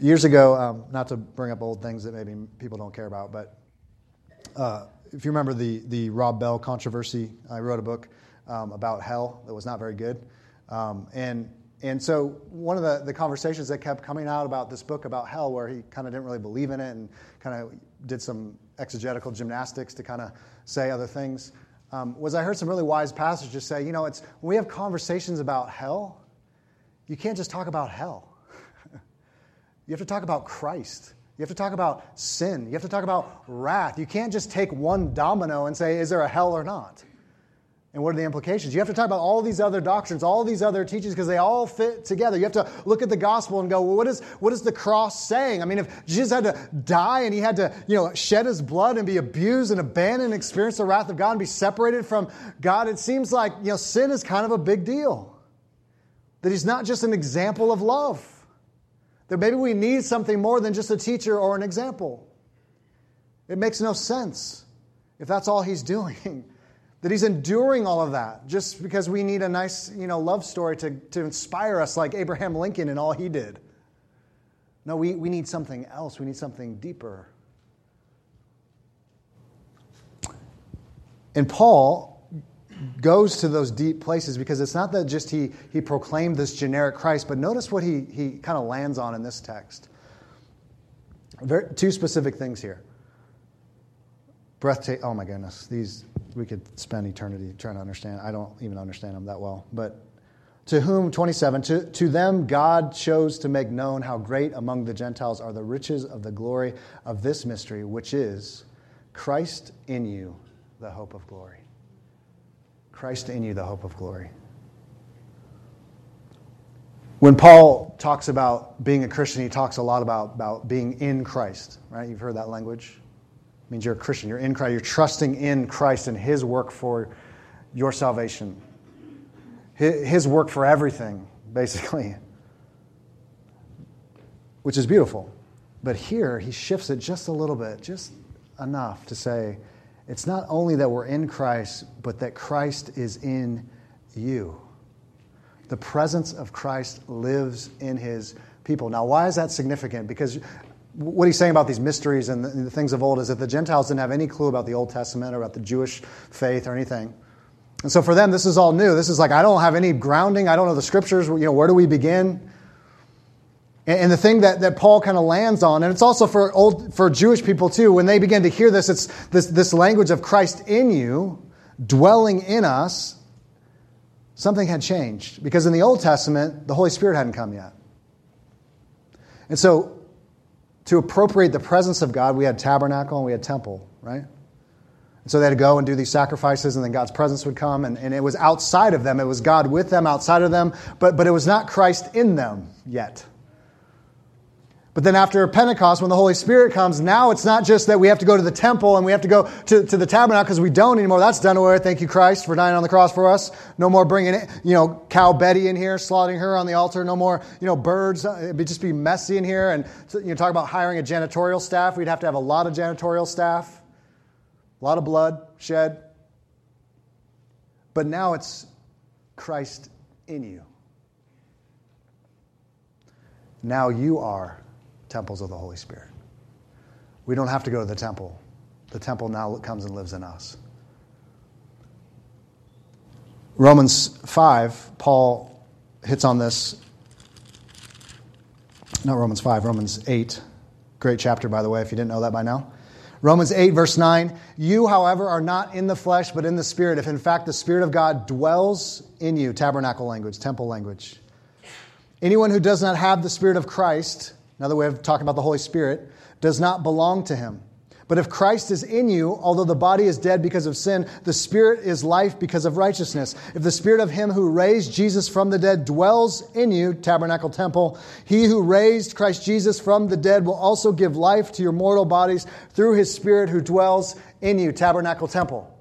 Years ago, um, not to bring up old things that maybe people don't care about, but uh, if you remember the, the Rob Bell controversy, I wrote a book um, about hell that was not very good. Um, and, and so one of the, the conversations that kept coming out about this book about hell, where he kind of didn't really believe in it and kind of did some exegetical gymnastics to kind of say other things, um, was I heard some really wise pastors say, you know, it's when we have conversations about hell, you can't just talk about hell. (laughs) you have to talk about Christ. You have to talk about sin. You have to talk about wrath. You can't just take one domino and say, is there a hell or not? And what are the implications? You have to talk about all these other doctrines, all these other teachings, because they all fit together. You have to look at the gospel and go, well, what is, what is the cross saying? I mean, if Jesus had to die and he had to, you know, shed his blood and be abused and abandoned and experience the wrath of God and be separated from God, it seems like, you know, sin is kind of a big deal. That he's not just an example of love. That maybe we need something more than just a teacher or an example. It makes no sense if that's all he's (laughs) doing. That he's enduring all of that just because we need a nice you know, love story to, to inspire us like Abraham Lincoln and all he did. No, we, we need something else. We need something deeper. And Paul goes to those deep places because it's not that just he, he proclaimed this generic Christ, but notice what he, he kind of lands on in this text. Very, two specific things here. Breathtaking. Oh my goodness. These, we could spend eternity trying to understand. I don't even understand them that well. But to whom, 27, to, to them God chose to make known how great among the Gentiles are the riches of the glory of this mystery, which is Christ in you, the hope of glory. Christ in you, the hope of glory. When Paul talks about being a Christian, he talks a lot about, about being in Christ, right? You've heard that language. Means you're a Christian. You're in Christ. You're trusting in Christ and his work for your salvation, his work for everything, (laughs) basically, which is beautiful. But here, he shifts it just a little bit, just enough to say, it's not only that we're in Christ, but that Christ is in you. The presence of Christ lives in his people. Now, why is that significant? Because what he's saying about these mysteries and the, the, things of old is that the Gentiles didn't have any clue about the Old Testament or about the Jewish faith or anything. And so for them, this is all new. This is like, I don't have any grounding. I don't know the scriptures. You know, where do we begin? And the thing that, that Paul kind of lands on, and it's also for old for Jewish people too, when they begin to hear this, it's this, this language of Christ in you, dwelling in us, something had changed. Because in the Old Testament, the Holy Spirit hadn't come yet. And so to appropriate the presence of God, we had tabernacle and we had temple, right? And so they had to go and do these sacrifices, and then God's presence would come, and, and it was outside of them. It was God with them, outside of them, but, but it was not Christ in them yet. But then after Pentecost, when the Holy Spirit comes, now it's not just that we have to go to the temple and we have to go to, to the tabernacle because we don't anymore. That's done away. Thank you, Christ, for dying on the cross for us. No more bringing, you know, cow Betty in here, slaughtering her on the altar. No more, you know, birds. Uh, it'd just be messy in here. And you know, talk about hiring a janitorial staff. We'd have to have a lot of janitorial staff, a lot of blood shed. But now it's Christ in you. Now you are temples of the Holy Spirit. We don't have to go to the temple. The temple now comes and lives in us. Romans 5, Paul hits on this. Not Romans 5, Romans 8. Great chapter, by the way, if you didn't know that by now. Romans 8, verse 9 You, however, are not in the flesh, but in the Spirit, if in fact the Spirit of God dwells in you. Tabernacle language, temple language. Anyone who does not have the Spirit of Christ, another way of talking about the Holy Spirit, does not belong to him. But if Christ is in you, although the body is dead because of sin, the spirit is life because of righteousness. If the spirit of him who raised Jesus from the dead dwells in you, tabernacle temple, he who raised Christ Jesus from the dead will also give life to your mortal bodies through his spirit who dwells in you, tabernacle temple.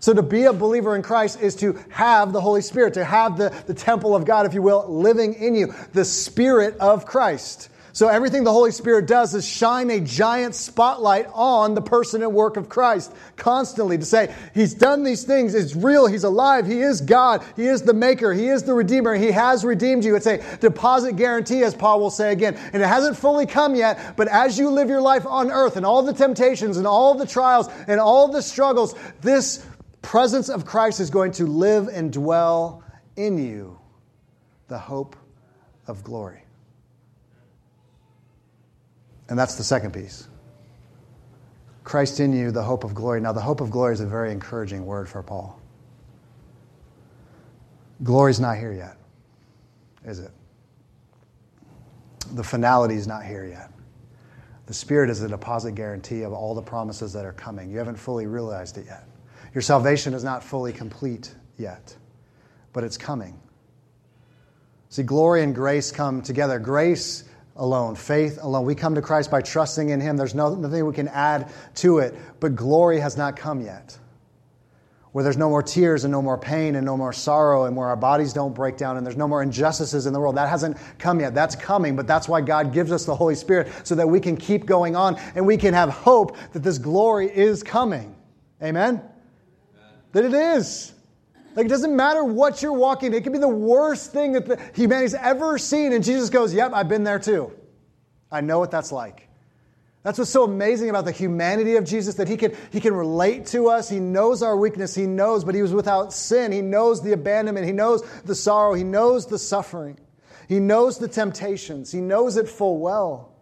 So to be a believer in Christ is to have the Holy Spirit, to have the, the temple of God, if you will, living in you, the Spirit of Christ. So everything the Holy Spirit does is shine a giant spotlight on the person and work of Christ constantly to say, He's done these things. It's real. He's alive. He is God. He is the maker. He is the redeemer. He has redeemed you. It's a deposit guarantee, as Paul will say again. And it hasn't fully come yet, but as you live your life on earth and all the temptations and all the trials and all the struggles, this presence of Christ is going to live and dwell in you, the hope of glory. And that's the second piece. Christ in you, the hope of glory. Now, the hope of glory is a very encouraging word for Paul. Glory's not here yet, is it? The finality is not here yet. The Spirit is a deposit guarantee of all the promises that are coming. You haven't fully realized it yet. Your salvation is not fully complete yet, but it's coming. See, glory and grace come together. Grace alone, faith alone. We come to Christ by trusting in Him. There's no, nothing we can add to it, but glory has not come yet. Where there's no more tears and no more pain and no more sorrow and where our bodies don't break down and there's no more injustices in the world. That hasn't come yet. That's coming, but that's why God gives us the Holy Spirit so that we can keep going on and we can have hope that this glory is coming. Amen? That it is. Like, it doesn't matter what you're walking, it could be the worst thing that the, humanity's ever seen. And Jesus goes, Yep, I've been there too. I know what that's like. That's what's so amazing about the humanity of Jesus that he can, he can relate to us. He knows our weakness. He knows, but he was without sin. He knows the abandonment. He knows the sorrow. He knows the suffering. He knows the temptations. He knows it full well.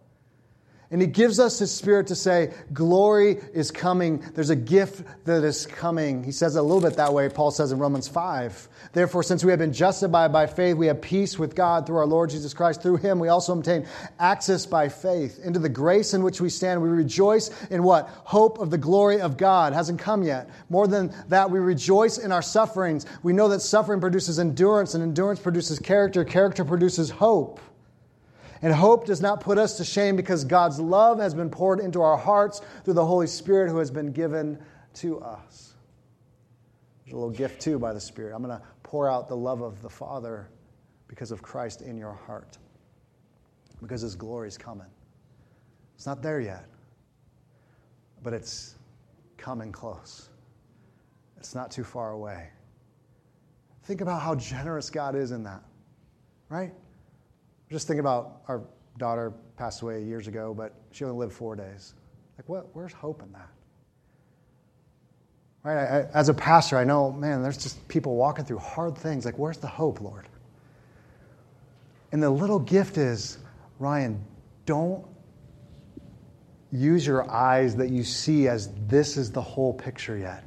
And he gives us his spirit to say, Glory is coming. There's a gift that is coming. He says it a little bit that way, Paul says in Romans 5. Therefore, since we have been justified by faith, we have peace with God through our Lord Jesus Christ. Through him, we also obtain access by faith into the grace in which we stand. We rejoice in what? Hope of the glory of God. Hasn't come yet. More than that, we rejoice in our sufferings. We know that suffering produces endurance, and endurance produces character. Character produces hope. And hope does not put us to shame because God's love has been poured into our hearts through the Holy Spirit who has been given to us. There's a little gift too by the Spirit. I'm going to pour out the love of the Father because of Christ in your heart, because His glory is coming. It's not there yet, but it's coming close. It's not too far away. Think about how generous God is in that, right? Just think about our daughter passed away years ago, but she only lived four days. Like, what? Where's hope in that? Right? I, as a pastor, I know, man, there's just people walking through hard things. Like, where's the hope, Lord? And the little gift is, Ryan, don't use your eyes that you see as this is the whole picture yet.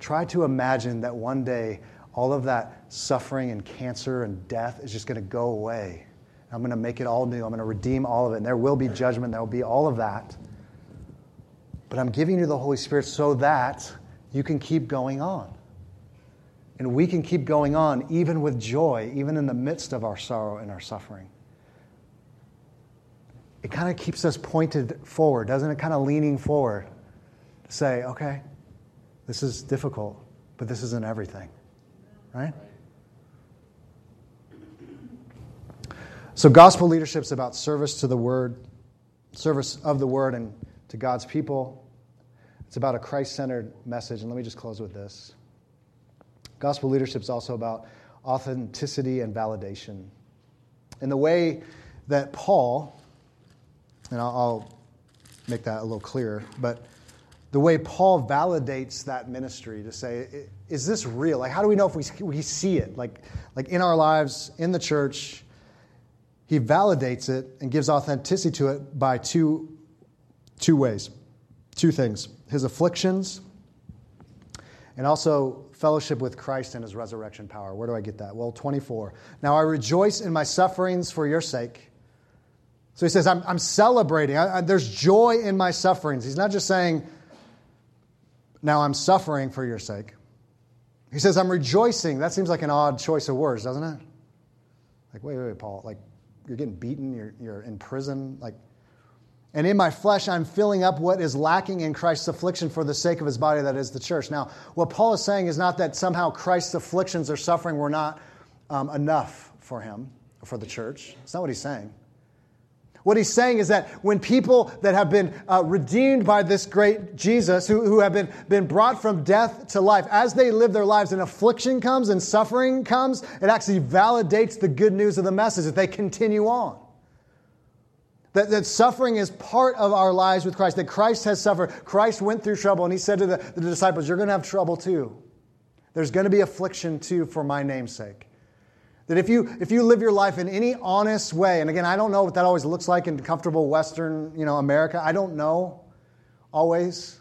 Try to imagine that one day all of that suffering and cancer and death is just going to go away I'm going to make it all new. I'm going to redeem all of it. And there will be judgment. There will be all of that. But I'm giving you the Holy Spirit so that you can keep going on. And we can keep going on even with joy, even in the midst of our sorrow and our suffering. It kind of keeps us pointed forward, doesn't it? Kind of leaning forward to say, okay, this is difficult, but this isn't everything. Right? So, gospel leadership is about service to the word, service of the word and to God's people. It's about a Christ centered message. And let me just close with this gospel leadership is also about authenticity and validation. In the way that Paul, and I'll, make that a little clearer, but the way Paul validates that ministry to say, is this real? Like, how do we know if we, we see it? Like, like in our lives, in the church, he validates it and gives authenticity to it by two, two ways. two things his afflictions and also fellowship with Christ and his resurrection power. Where do I get that? Well, 24. Now I rejoice in my sufferings for your sake. So he says, I'm, I'm celebrating. I, I, there's joy in my sufferings. He's not just saying, now I'm suffering for your sake. He says, I'm rejoicing. That seems like an odd choice of words, doesn't it? Like, wait, wait, wait, Paul. Like, you're getting beaten, you're, you're in prison. Like, and in my flesh, I'm filling up what is lacking in Christ's affliction for the sake of his body, that is the church. Now, what Paul is saying is not that somehow Christ's afflictions or suffering were not um, enough for him, for the church. It's not what he's saying. What he's saying is that when people that have been uh, redeemed by this great Jesus, who, who have been, been brought from death to life, as they live their lives and affliction comes and suffering comes, it actually validates the good news of the message that they continue on. That, that suffering is part of our lives with Christ, that Christ has suffered. Christ went through trouble, and he said to the, the disciples, You're going to have trouble too. There's going to be affliction too for my name's sake. That if you, if you live your life in any honest way, and again, I don't know what that always looks like in comfortable Western you know, America, I don't know always.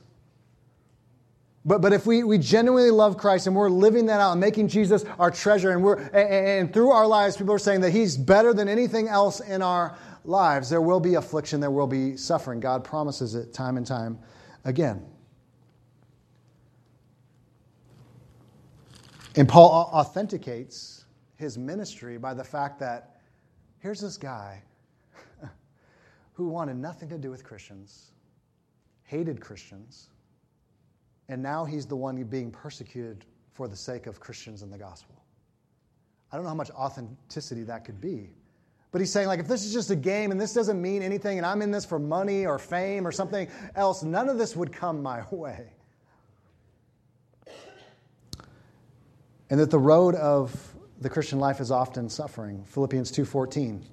But, but if we, we genuinely love Christ and we're living that out and making Jesus our treasure, and, we're, and, and through our lives, people are saying that He's better than anything else in our lives, there will be affliction, there will be suffering. God promises it time and time again. And Paul authenticates his ministry by the fact that here's this guy (laughs) who wanted nothing to do with Christians, hated Christians, and now he's the one being persecuted for the sake of Christians and the gospel. I don't know how much authenticity that could be. But he's saying, like, if this is just a game and this doesn't mean anything and I'm in this for money or fame or something else, none of this would come my (laughs) way. And that the road of the Christian life is often suffering. Philippians 2:14.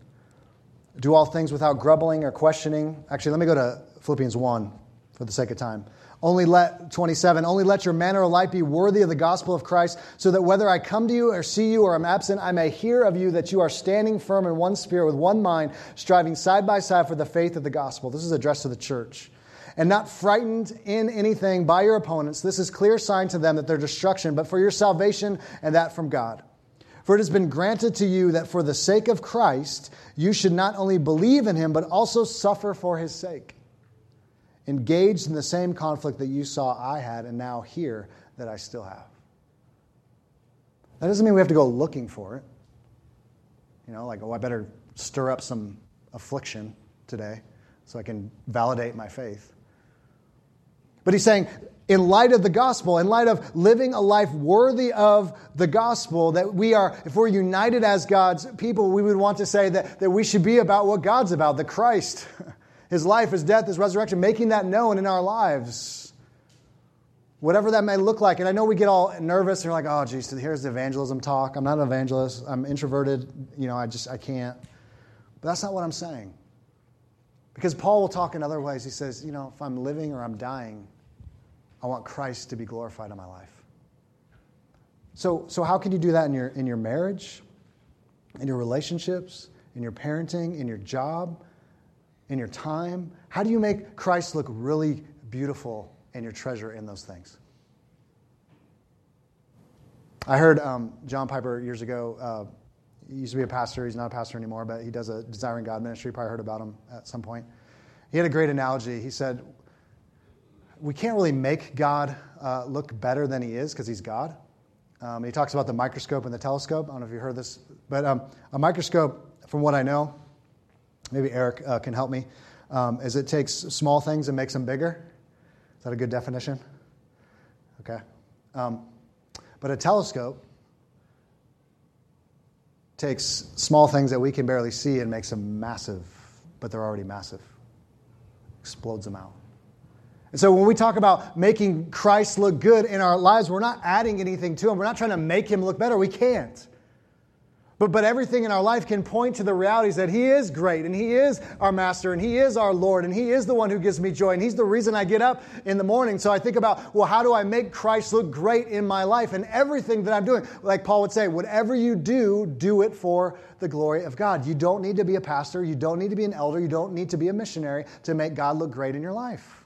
Do all things without grumbling or questioning. Actually, let me go to Philippians 1 for the sake of time. Only let 27, only let your manner of life be worthy of the gospel of Christ, so that whether I come to you or see you or am absent, I may hear of you that you are standing firm in one spirit with one mind, striving side by side for the faith of the gospel. This is addressed to the church. And not frightened in anything by your opponents. This is clear sign to them that their destruction, but for your salvation and that from God. For it has been granted to you that for the sake of Christ, you should not only believe in him, but also suffer for his sake. Engaged in the same conflict that you saw I had and now hear that I still have. That doesn't mean we have to go looking for it. You know, like, oh, I better stir up some affliction today so I can validate my faith. But he's saying in light of the gospel, in light of living a life worthy of the gospel, that we are, if we're united as God's people, we would want to say that, that we should be about what God's about, the Christ, (laughs) his life, his death, his resurrection, making that known in our lives. Whatever that may look like. And I know we get all nervous and we're like, oh, geez, here's the evangelism talk. I'm not an evangelist. I'm introverted. You know, I just, I can't. But that's not what I'm saying. Because Paul will talk in other ways. He says, you know, if I'm living or I'm dying, I want Christ to be glorified in my life. So, so how can you do that in your, in your marriage, in your relationships, in your parenting, in your job, in your time? How do you make Christ look really beautiful and your treasure in those things? I heard um, John Piper years ago. Uh, he used to be a pastor. He's not a pastor anymore, but he does a Desiring God ministry. You probably heard about him at some point. He had a great analogy. He said, we can't really make God uh, look better than he is because he's God. Um, he talks about the microscope and the telescope. I don't know if you heard this, but um, a microscope, from what I know, maybe Eric uh, can help me, um, is it takes small things and makes them bigger. Is that a good definition? Okay. Um, but a telescope takes small things that we can barely see and makes them massive, but they're already massive, explodes them out. And so when we talk about making Christ look good in our lives, we're not adding anything to him. We're not trying to make him look better. We can't. But, but everything in our life can point to the realities that He is great and He is our Master and He is our Lord and He is the one who gives me joy and He's the reason I get up in the morning. So I think about, well, how do I make Christ look great in my life and everything that I'm doing? Like Paul would say, whatever you do, do it for the glory of God. You don't need to be a pastor, you don't need to be an elder, you don't need to be a missionary to make God look great in your life.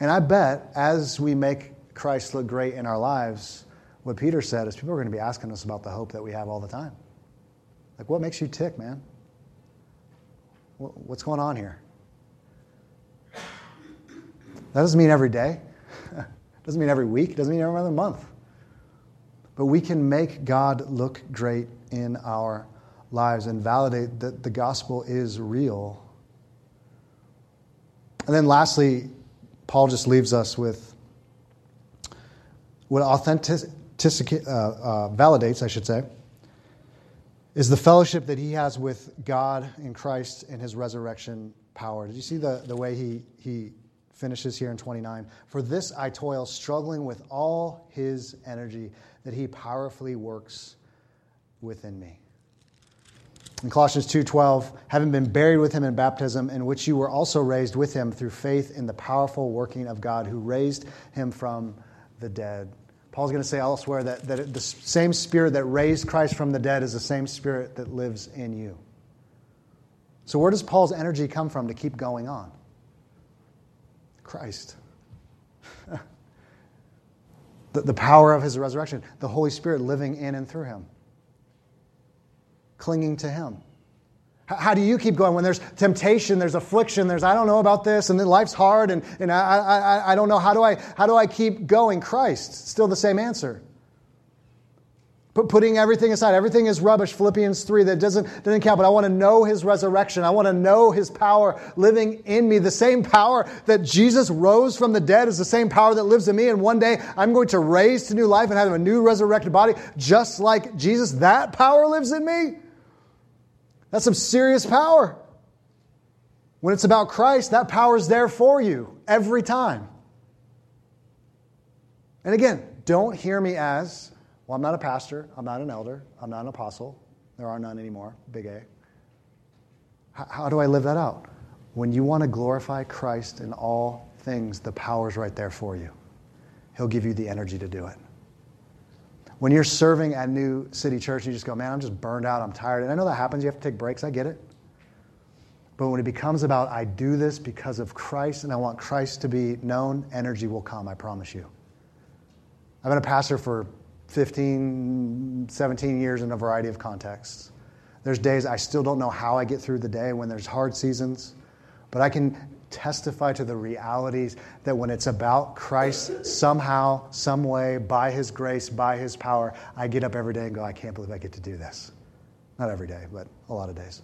And I bet as we make Christ look great in our lives, what Peter said is people are going to be asking us about the hope that we have all the time. Like, what makes you tick, man? What's going on here? That doesn't mean every day. (laughs) doesn't mean every week. doesn't mean every other month. But we can make God look great in our lives and validate that the gospel is real. And then lastly, Paul just leaves us with what authenticity uh, uh, validates, I should say, is the fellowship that he has with God in Christ and his resurrection power. Did you see the, the way he, he finishes here in 29? For this I toil, struggling with all his energy that he powerfully works within me. In Colossians 2:12, having been buried with him in baptism, in which you were also raised with him through faith in the powerful working of God who raised him from the dead. Paul's going to say elsewhere that, that the same spirit that raised Christ from the dead is the same spirit that lives in you. So, where does Paul's energy come from to keep going on? Christ. (laughs) the, the power of his resurrection, the Holy Spirit living in and through him, clinging to him. How do you keep going when there's temptation, there's affliction, there's I don't know about this, and then life's hard, and, and I, I, I don't know how do I how do I keep going? Christ, still the same answer. But putting everything aside, everything is rubbish. Philippians three that doesn't doesn't count. But I want to know His resurrection. I want to know His power living in me. The same power that Jesus rose from the dead is the same power that lives in me. And one day I'm going to raise to new life and have a new resurrected body, just like Jesus. That power lives in me. That's some serious power. When it's about Christ, that power is there for you every time. And again, don't hear me as, well, I'm not a pastor, I'm not an elder, I'm not an apostle. There are none anymore, big A. How, do I live that out? When you want to glorify Christ in all things, the power's right there for you. He'll give you the energy to do it. When you're serving at New City Church, you just go, man, I'm just burned out, I'm tired. And I know that happens, you have to take breaks, I get it. But when it becomes about, I do this because of Christ and I want Christ to be known, energy will come, I promise you. I've been a pastor for 15, 17 years in a variety of contexts. There's days I still don't know how I get through the day when there's hard seasons, but I can testify to the realities that when it's about Christ, somehow, some way, by His grace, by His power, I get up every day and go, I can't believe I get to do this. Not every day, but a lot of days.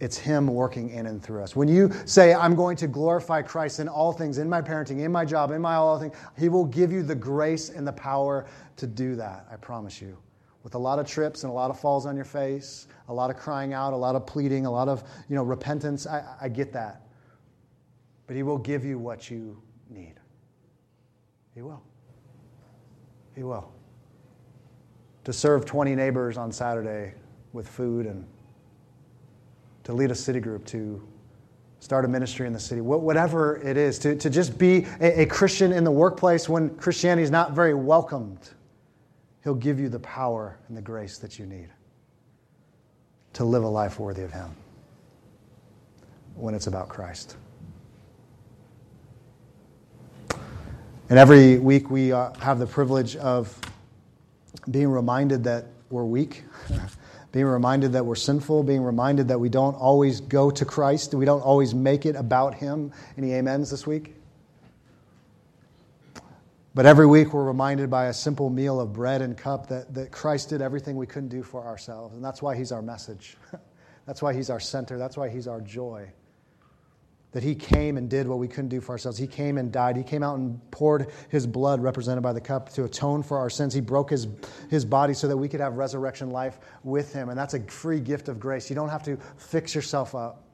It's Him working in and through us. When you say, I'm going to glorify Christ in all things, in my parenting, in my job, in my all things, He will give you the grace and the power to do that, I promise you. With a lot of trips and a lot of falls on your face, a lot of crying out, a lot of pleading, a lot of you know, repentance, I, I get that but He will give you what you need. He will. He will. To serve 20 neighbors on Saturday with food and to lead a city group, to start a ministry in the city, whatever it is, to, to just be a, a Christian in the workplace when Christianity is not very welcomed. He'll give you the power and the grace that you need to live a life worthy of Him when it's about Christ. And every week we uh, have the privilege of being reminded that we're weak, (laughs) being reminded that we're sinful, being reminded that we don't always go to Christ, we don't always make it about Him. Any amens this week? But every week we're reminded by a simple meal of bread and cup that, that Christ did everything we couldn't do for ourselves. And that's why He's our message. (laughs) that's why He's our center. That's why He's our joy that he came and did what we couldn't do for ourselves. He came and died. He came out and poured his blood, represented by the cup, to atone for our sins. He broke his, his body so that we could have resurrection life with him. And that's a free gift of grace. You don't have to fix yourself up.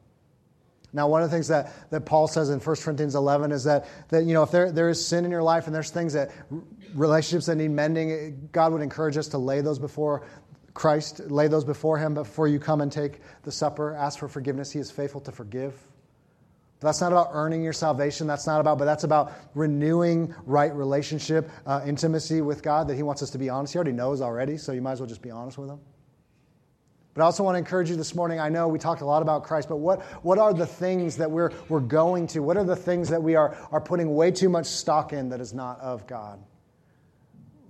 Now, one of the things that, that Paul says in 1 Corinthians 11 is that, that you know, if there, there is sin in your life and there's things that, relationships that need mending, God would encourage us to lay those before Christ, lay those before him before you come and take the supper. Ask for forgiveness. He is faithful to forgive. That's not about earning your salvation. That's not about, but that's about renewing right relationship, uh, intimacy with God that He wants us to be honest. He already knows already, so you might as well just be honest with Him. But I also want to encourage you this morning. I know we talked a lot about Christ, but what, what are the things that we're, we're going to? What are the things that we are, are putting way too much stock in that is not of God?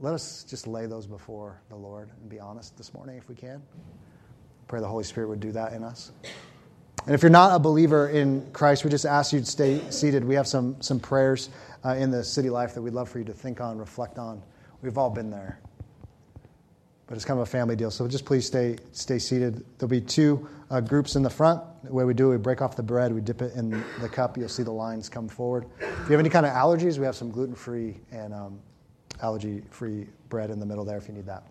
Let us just lay those before the Lord and be honest this morning if we can. Pray the Holy Spirit would do that in us. And if you're not a believer in Christ, we just ask you to stay seated. We have some, some prayers uh, in the city life that we'd love for you to think on, reflect on. We've all been there but it's kind of a family deal. So just please stay stay seated. There'll be two uh, groups in the front. The way we do, it, we break off the bread, we dip it in the cup. You'll see the lines come forward. If you have any kind of allergies, we have some gluten free and um, allergy free bread in the middle there if you need that.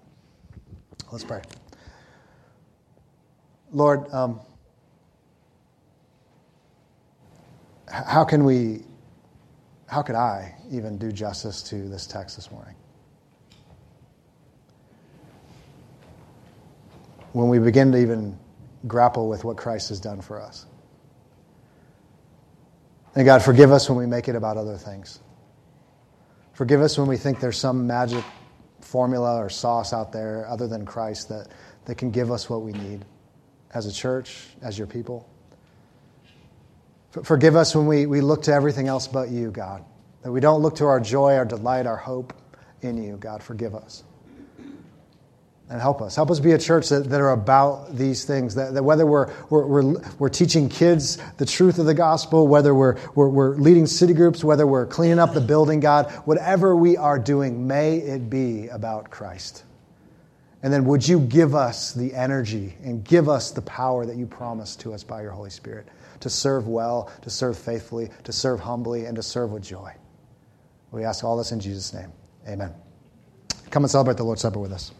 Let's pray. Lord, um, how can we, how could I even do justice to this text this morning? when we begin to even grapple with what Christ has done for us. And God, forgive us when we make it about other things. Forgive us when we think there's some magic formula or sauce out there other than Christ that, that can give us what we need as a church, as your people. Forgive us when we, we look to everything else but you, God. That we don't look to our joy, our delight, our hope in you, God. Forgive us and help us. Help us be a church that, that are about these things. That, that whether we're, we're, we're, we're, teaching kids the truth of the gospel, whether we're, we're, we're leading city groups, whether we're cleaning up the building, God, whatever we are doing, may it be about Christ. And then would you give us the energy and give us the power that you promised to us by your Holy Spirit to serve well, to serve faithfully, to serve humbly, and to serve with joy. We ask all this in Jesus' name. Amen. Come and celebrate the Lord's Supper with us.